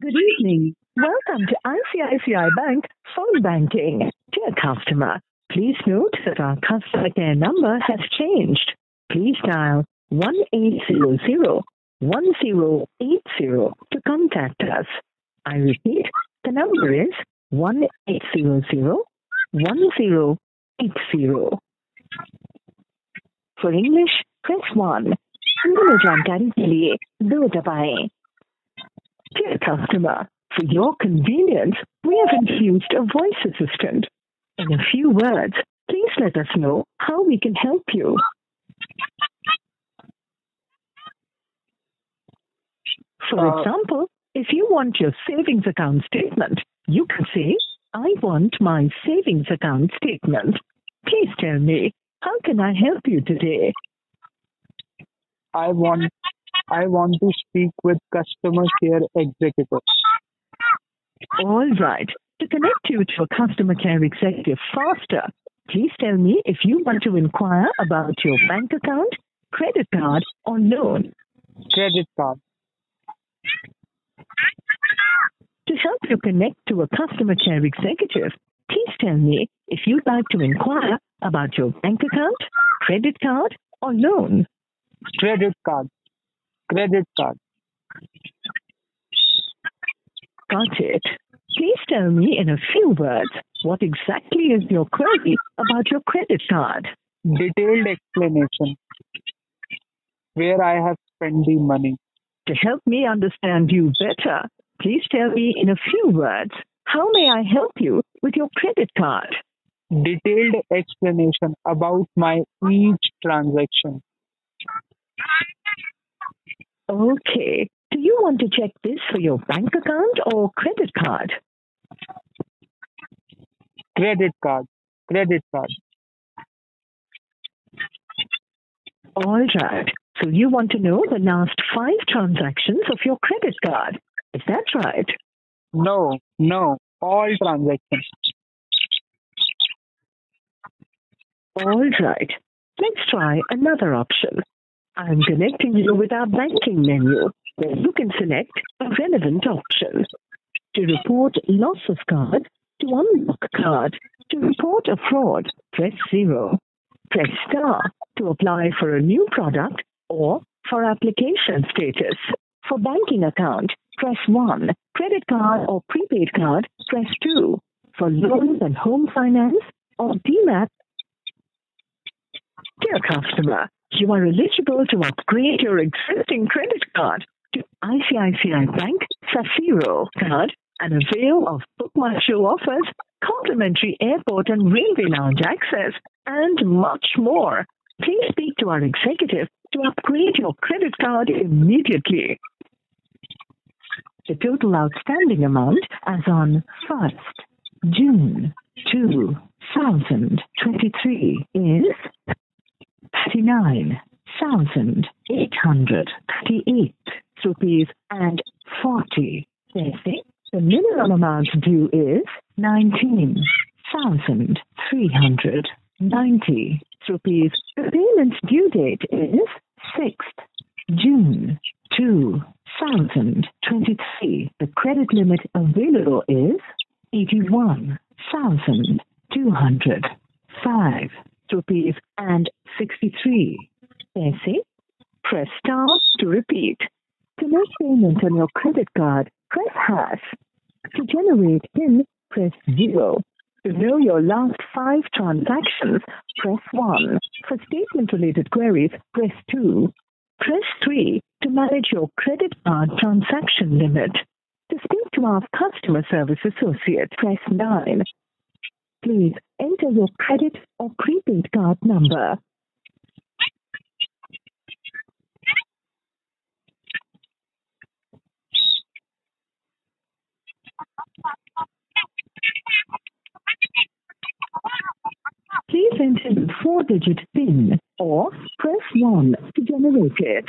Good evening. Welcome to ICICI Bank Phone Banking. Dear customer, please note that our customer care number has changed. Please dial 1800 1080 to contact us. I repeat, the number is 1800 1080. For English, press 1. Hindi में जानकारी के लिए दो दबाएं Dear customer, for your convenience, we have introduced a voice assistant. In a few words, please let us know how we can help you. For Uh, example, if you want your savings account statement, you can say, I want my savings account statement. Please tell me, how can I help you today? I want I want to speak with customer care executive. All right. To connect you to a customer care executive faster, please tell me if you want to inquire about your bank account, credit card, or loan. Credit card. To help you connect to a customer care executive, please tell me if you'd like to inquire about your bank account, credit card, or loan. Credit card. Credit card. Got it. Please tell me in a few words what exactly is your query about your credit card. Detailed explanation. Where I have spent the money. To help me understand you better, please tell me in a few words how may I help you with your credit card? Detailed explanation about my each transaction. Okay. Do you want to check this for your bank account or credit card? Credit card. Credit card. All right. So you want to know the last five transactions of your credit card. Is that right? No. No. All transactions. All right. Let's try another option. I'm connecting you with our banking menu where you can select a relevant option. To report loss of card, to unlock card, to report a fraud, press 0. Press star to apply for a new product or for application status. For banking account, press 1. Credit card or prepaid card, press 2. For loans and home finance or Demat, Dear customer, you are eligible to upgrade your existing credit card to ICICI Bank Sapphiro card and avail of Book My Show offers, complimentary airport and railway lounge access, and much more. Please speak to our executive to upgrade your credit card immediately. The total outstanding amount as on 1st June 2023 is 39,838 rupees and 40 paise. The minimum amount due is 19,390 rupees. The payment due date is 6th June 2023. The credit limit available is 81,205 rupees and 63 paise. Press star to repeat. To make payment on your credit card, press hash. To generate PIN, press 0. To know your last five transactions, press 1. For statement-related queries, press 2. Press 3 to manage your credit card transaction limit. To speak to our customer service associate, press 9. Please enter your credit or prepaid card number. Please enter the four-digit PIN or press 1 to generate it.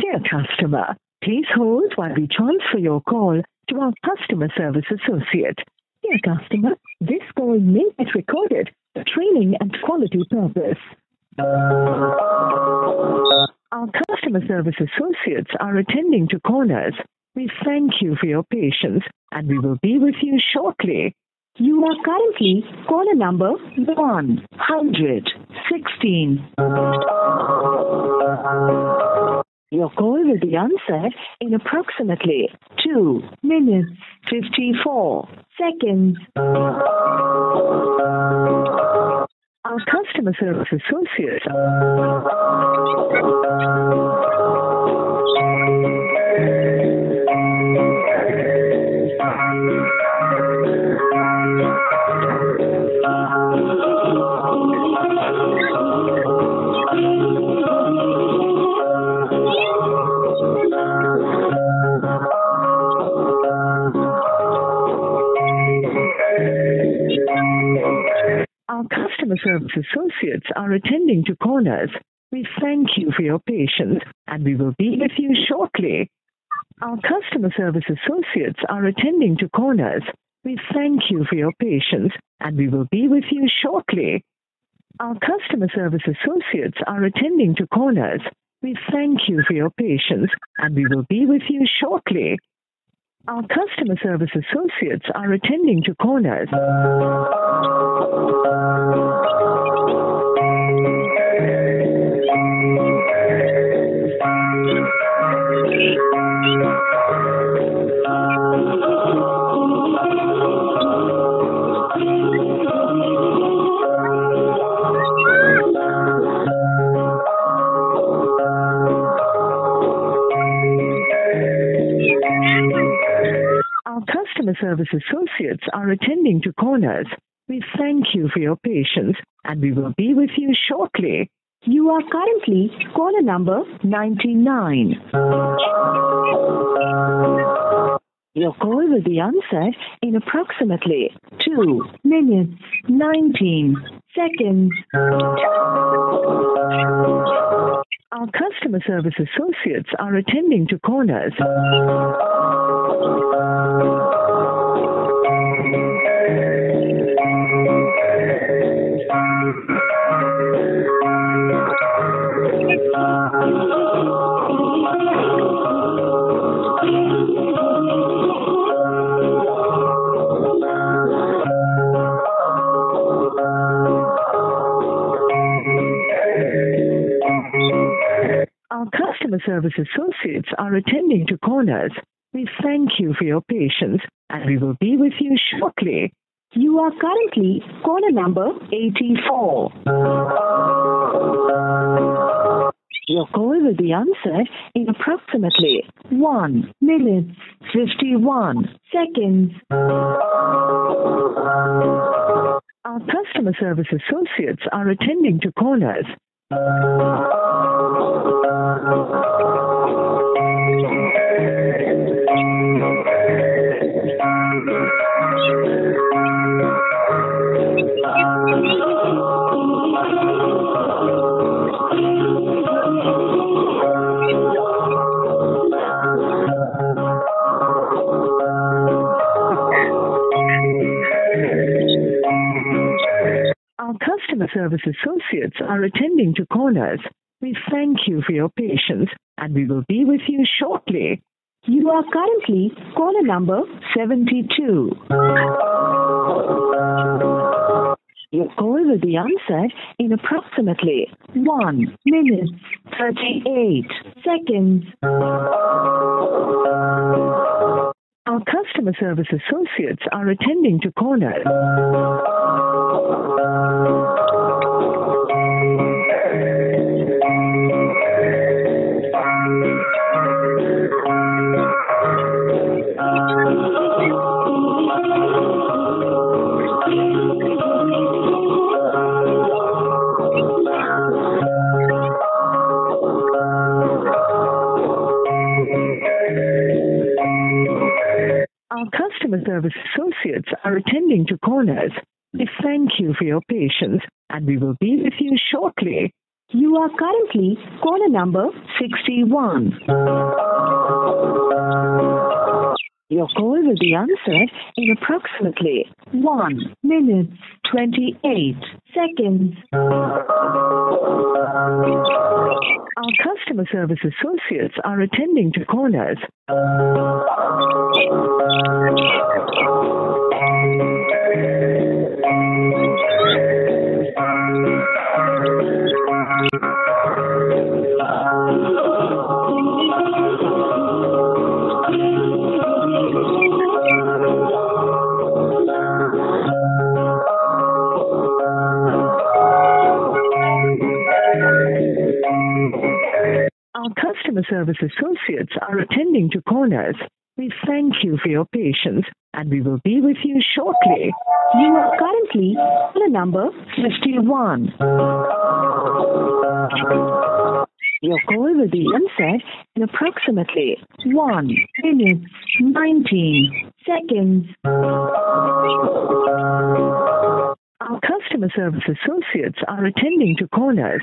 Dear customer, please hold while we transfer your call to our customer service associate. Dear customer, this call may get recorded for training and quality purpose. Our customer service associates are attending to callers. We thank you for your patience and we will be with you shortly. You are currently caller number 116. Your call will be answered in approximately 2 minutes 54 seconds. Our customer service associate. Our customer service associates are attending to callers. We thank you for your patience and we will be with you shortly. Our customer service associates are attending to callers. We thank you for your patience and we will be with you shortly. Our customer service associates are attending to callers. We thank you for your patience and we will be with you shortly. Our customer service associates are attending to callers. Our customer service associates are attending to callers. We thank you for your patience and we will be with you shortly. You are currently caller number 99. Your call will be answered in approximately 2 minutes 19 seconds. Our customer service associates are attending to callers. Our customer service associates are attending to callers. We thank you for your patience and we will be with you shortly. You are currently caller number 84. Your call will be answered in approximately 1 minute 51 seconds. Our customer service associates are attending to callers. Customer service associates are attending to callers. We thank you for your patience and we will be with you shortly. You are currently caller number 72. Your call will be answered in approximately 1 minute 38 seconds. Our customer service associates are attending to callers. Our customer service associates are attending to callers. We thank you for your patience and we will be with you shortly. You are currently caller number 61. Your call will be answered in approximately 1 minute 28 seconds. Our customer service associates are attending to callers. Service associates are attending to callers. We thank you for your patience and we will be with you shortly. You are currently caller number 51. Your call will be answered in approximately 1 minute 19 seconds. Our customer service associates are attending to callers.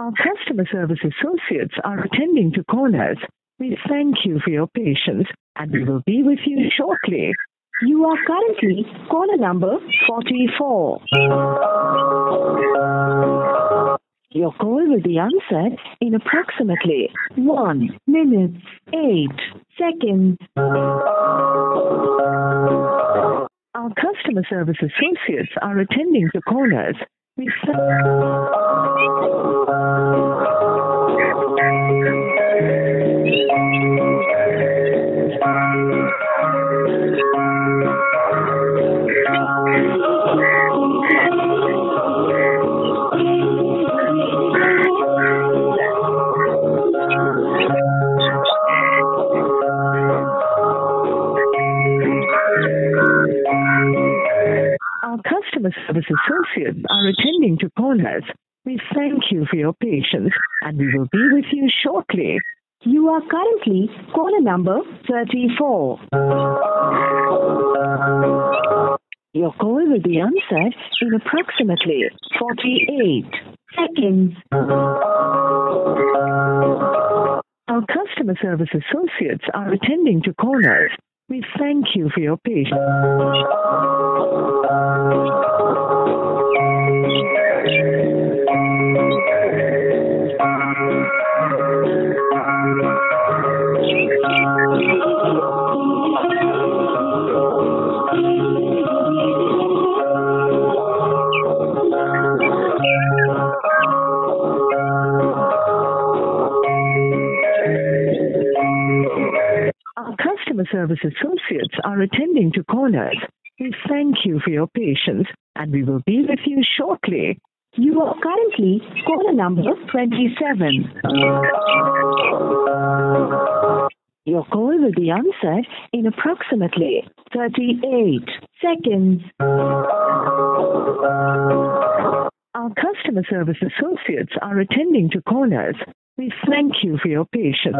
Our customer service associates are attending to callers. We thank you for your patience and we will be with you shortly. You are currently caller number 44. Your call will be answered in approximately 1 minute 8 seconds. Our customer service associates are attending to callers. We customer service associates are attending to callers. We thank you for your patience and we will be with you shortly. You are currently caller number 34. Your call will be answered in approximately 48 seconds. Our customer service associates are attending to callers. We thank you for your patience. Our customer service associates are attending to callers. We thank you for your patience and we will be with you shortly. You are currently caller number 27. Your call will be answered in approximately 38 seconds. Our customer service associates are attending to callers. We thank you for your patience.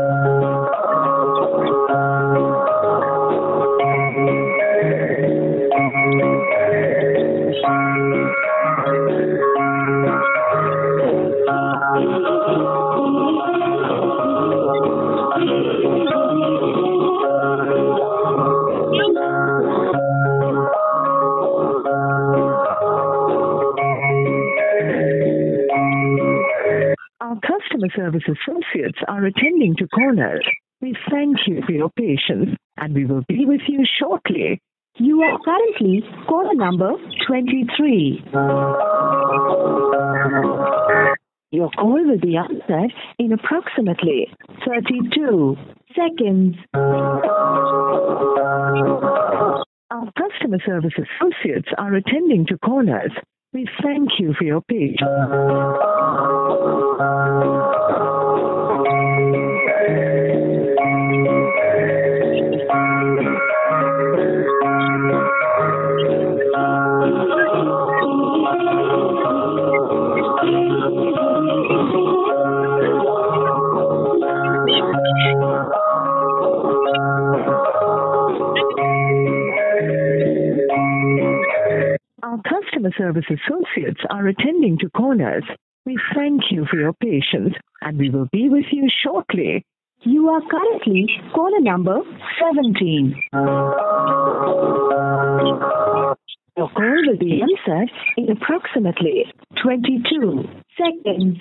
Our customer service associates are attending to callers. We thank you for your patience and we will be with you shortly. You are currently caller number 23. Your call will be answered in approximately 32 seconds. Our customer service associates are attending to callers. We thank you for your patience. Customer service associates are attending to callers. We thank you for your patience and we will be with you shortly. You are currently caller number 17. Your call will be answered in approximately 22 seconds.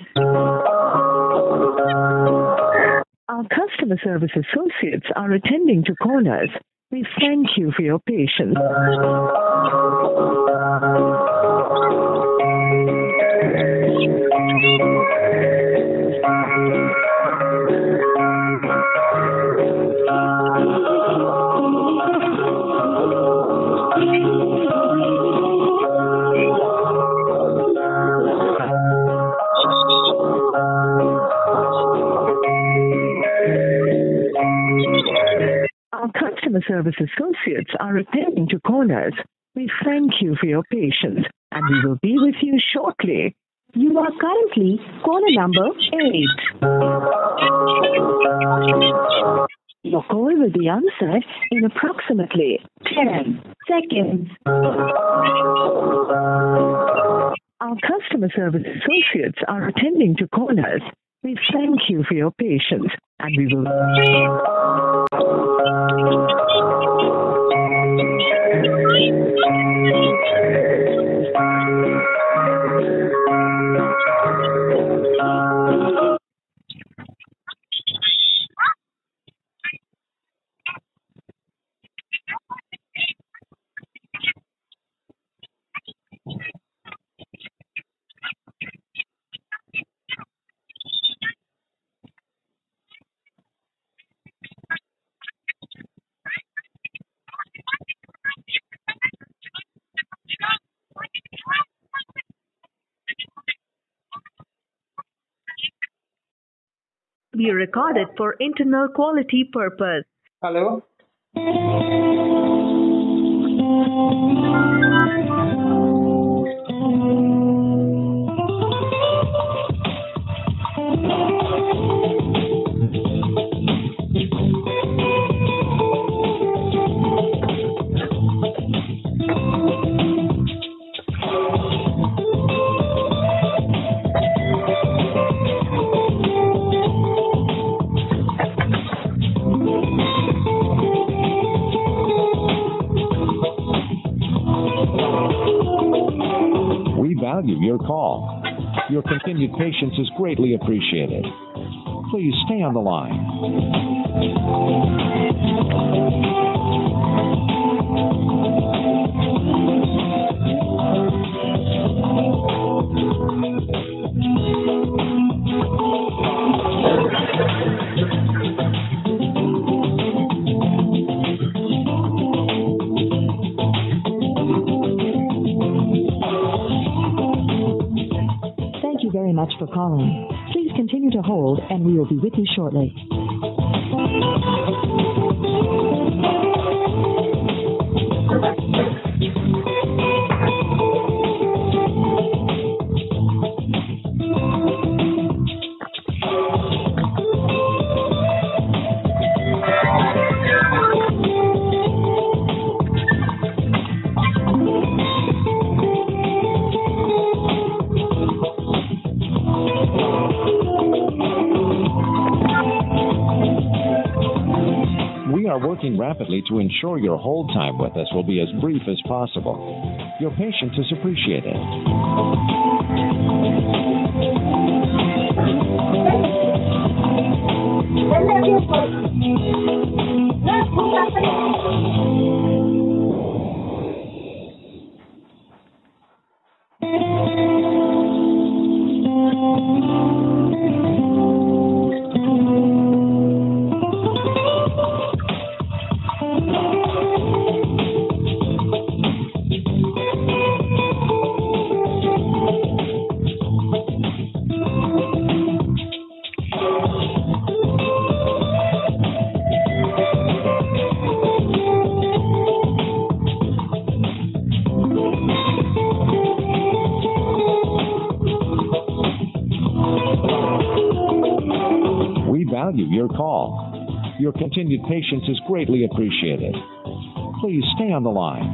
Our customer service associates are attending to callers. We thank you for your patience. Customer service associates are attending to callers. We thank you for your patience and we will be with you shortly. You are currently caller number 8. Your call will be answered in approximately 10 seconds. Our customer service associates are attending to callers. We thank you for your patience and we will uh. Be recorded for internal quality purpose. Hello? Please stay on the line. Continue to hold and we will be with you shortly. Working rapidly to ensure your hold time with us will be as brief as possible. Your patience is appreciated. We continued patience is greatly appreciated. Please stay on the line.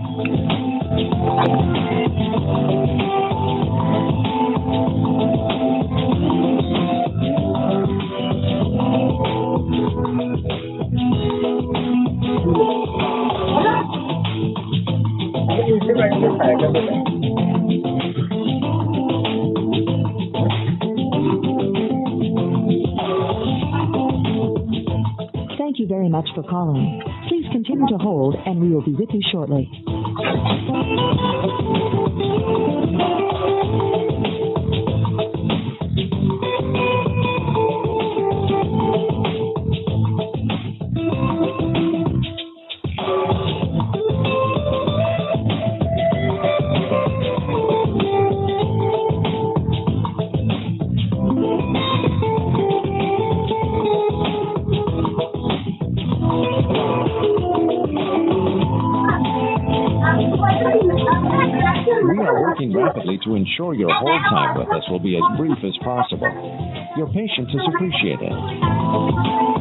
Ensure your hold time with us will be as brief as possible. Your patience is appreciated.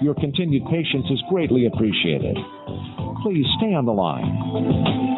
Your continued patience is greatly appreciated. Please stay on the line.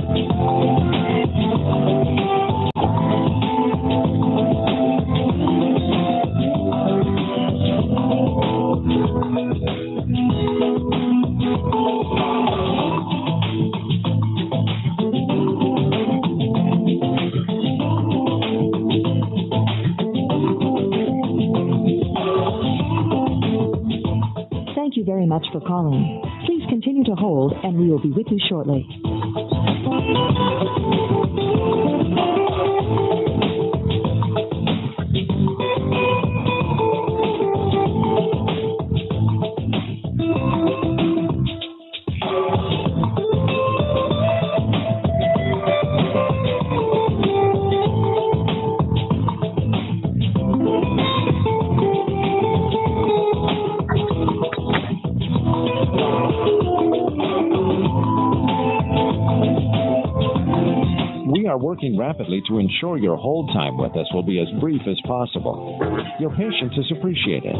Be with you shortly. Ensure your hold time with us will be as brief as possible. Your patience is appreciated.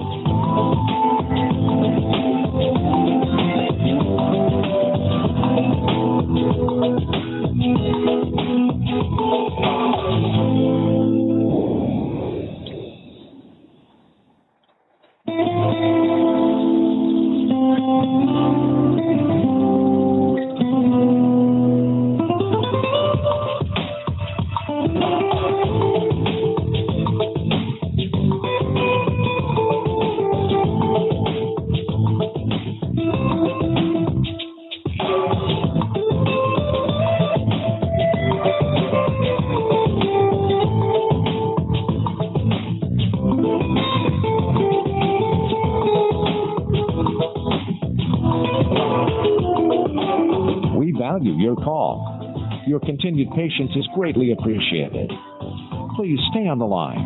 Your continued patience is greatly appreciated. Please stay on the line.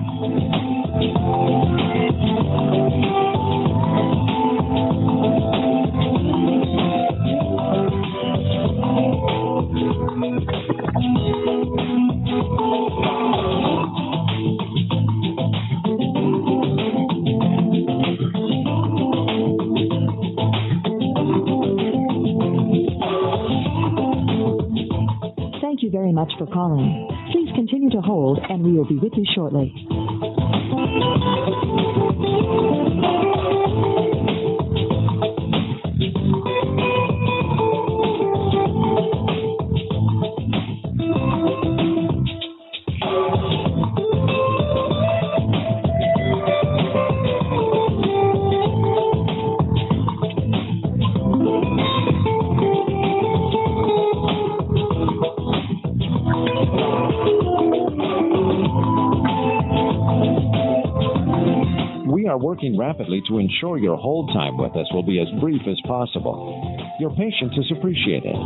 Working rapidly to ensure your hold time with us will be as brief as possible. Your patience is appreciated.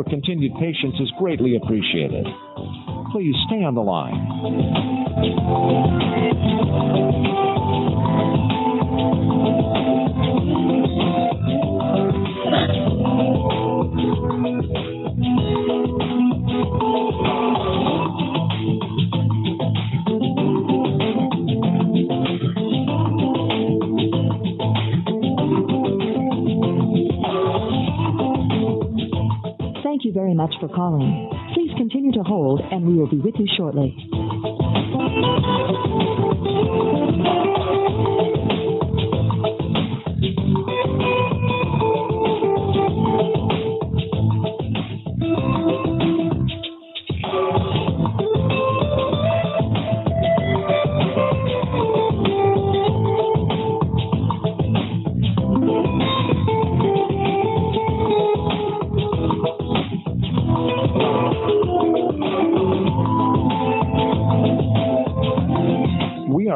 Your continued patience is greatly appreciated. Please stay on the line. Please continue to hold and we will be with you shortly.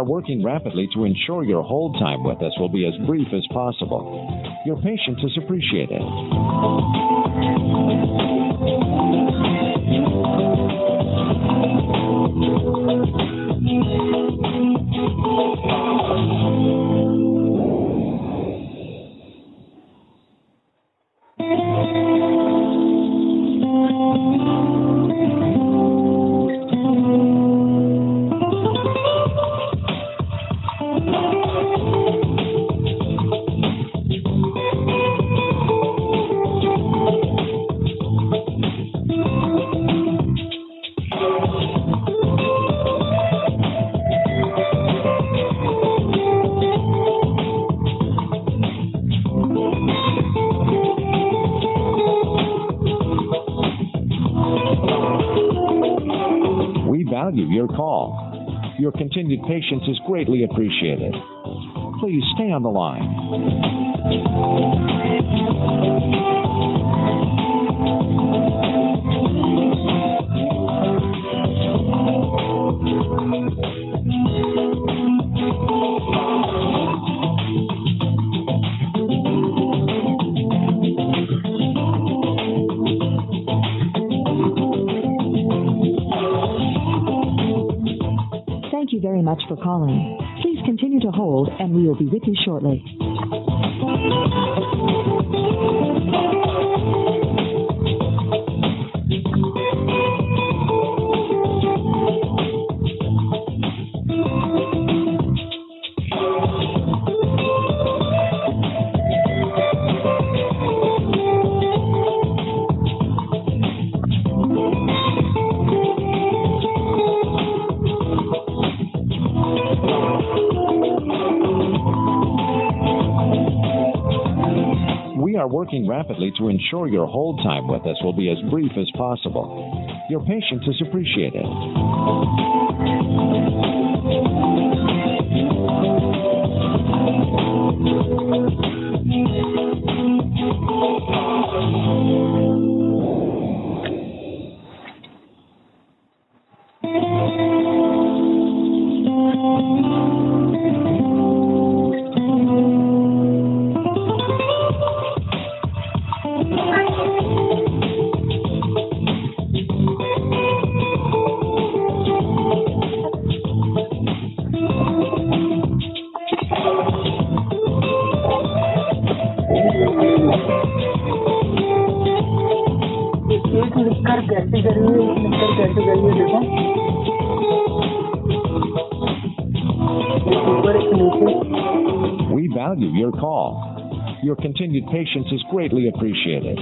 Are working rapidly to ensure your hold time with us will be as brief as possible. Your patience is appreciated. We continued patience is greatly appreciated. Please stay on the line. Hold and we will be with you shortly. talking rapidly to ensure your hold time with us will be as brief as possible. Your patience is appreciated. Thank you. you your call. Your continued patience is greatly appreciated.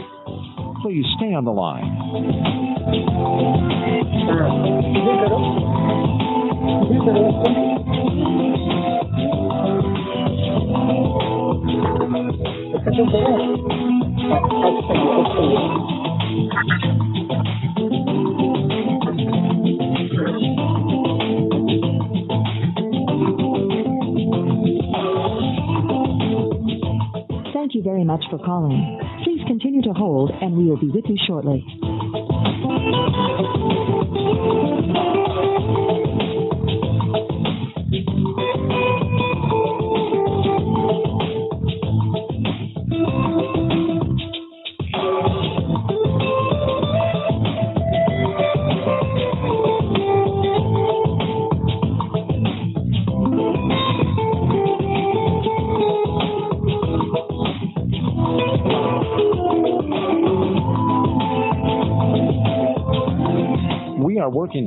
Please stay on the line. will be with you shortly.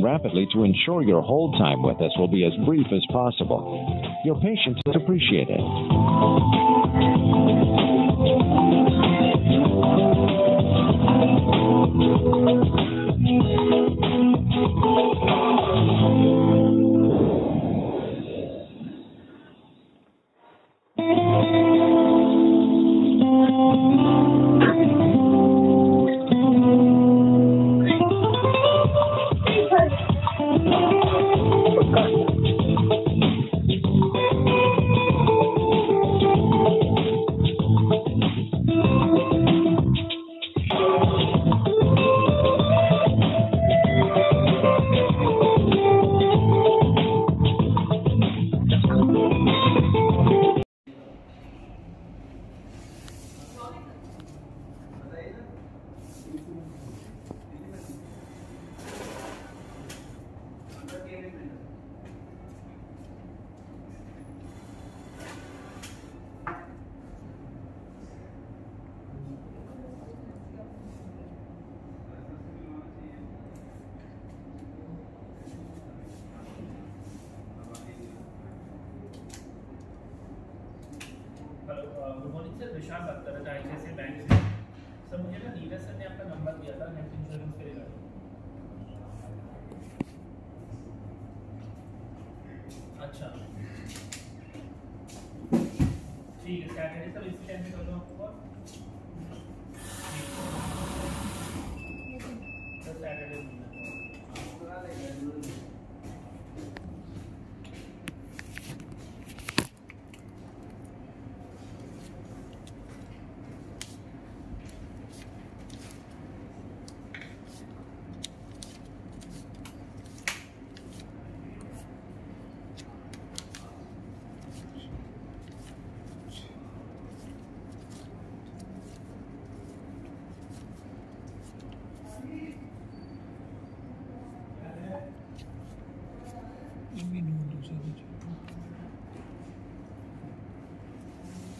rapidly to ensure your hold time with us will be as brief as possible. Your patience is appreciated.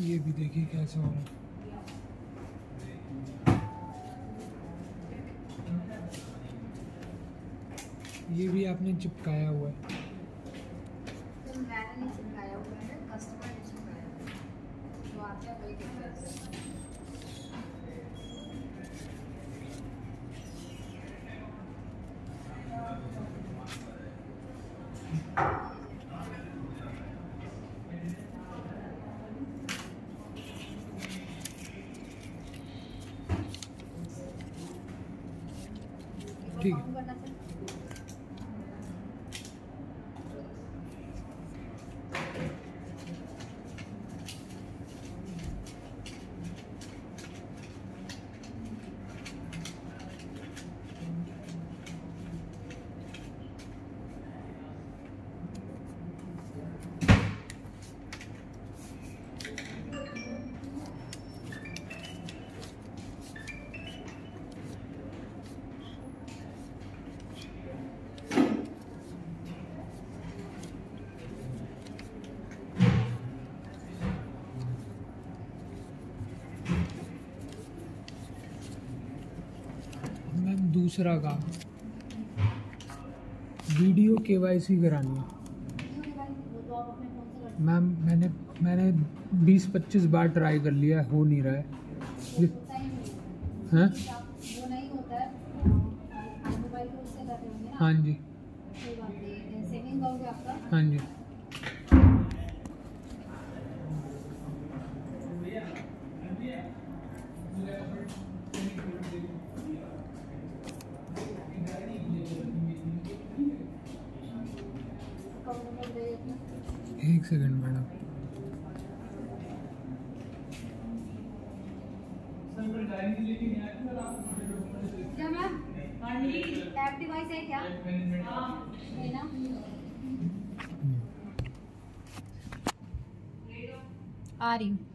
ये भी देखिए कैसे हो रहा है। ये भी आपने चिपकाया दूसरा काम। वीडियो के वाई सी करानी है। मैम मैंने मैंने बीस पच्चीस बार ट्राई कर लिया हो नहीं रहा है। हैं? हाँ जी। हाँ जी। लैब डिवाइस है क्या है ना आ रही हूँ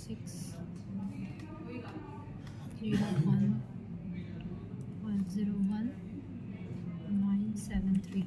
six zero one one zero one nine seven three.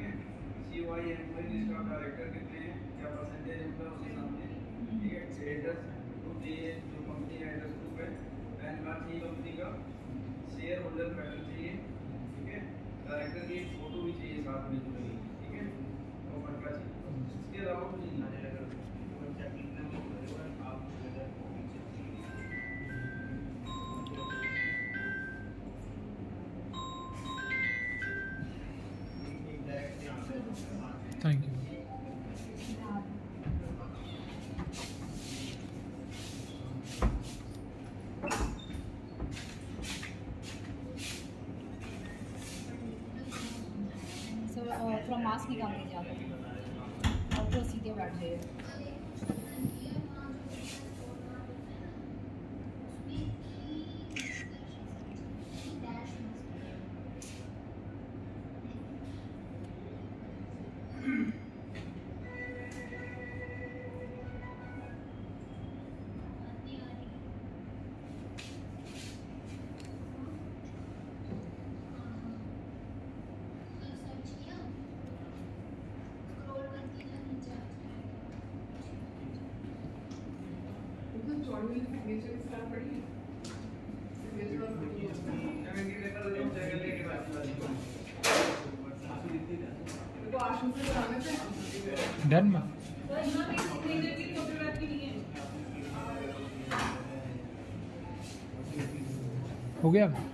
है COI employ list of director कितने हैं क्या परसेंटेज उनका उसके सामने ठीक है एड्रेस जो कंपनी एड्रेस है चाहिए। कंपनी का शेयर होल्डर पैनल चाहिए ठीक है डायरेक्टर की फ़ोटो भी चाहिए साथ में जुड़ेगी ठीक है और पटका चाहिए इसके अलावा कुछ नहीं है थैंक मास्क निकालने जा रहे और सीधे बैठ गए हो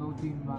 都进吧。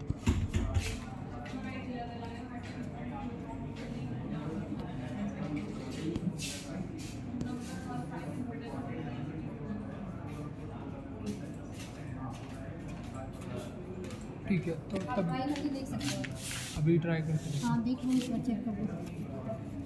अभी ट्राई करते हैं। अभी हाँ। देख लूँगी चेक कर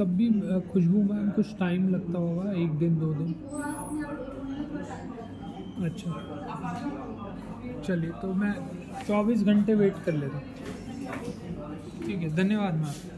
तब भी खुशबू में कुछ टाइम लगता होगा, एक दिन, दो दिन? अच्छा। चलिए तो मैं चौबीस घंटे वेट कर लेता हूँ। ठीक है, धन्यवाद मैम।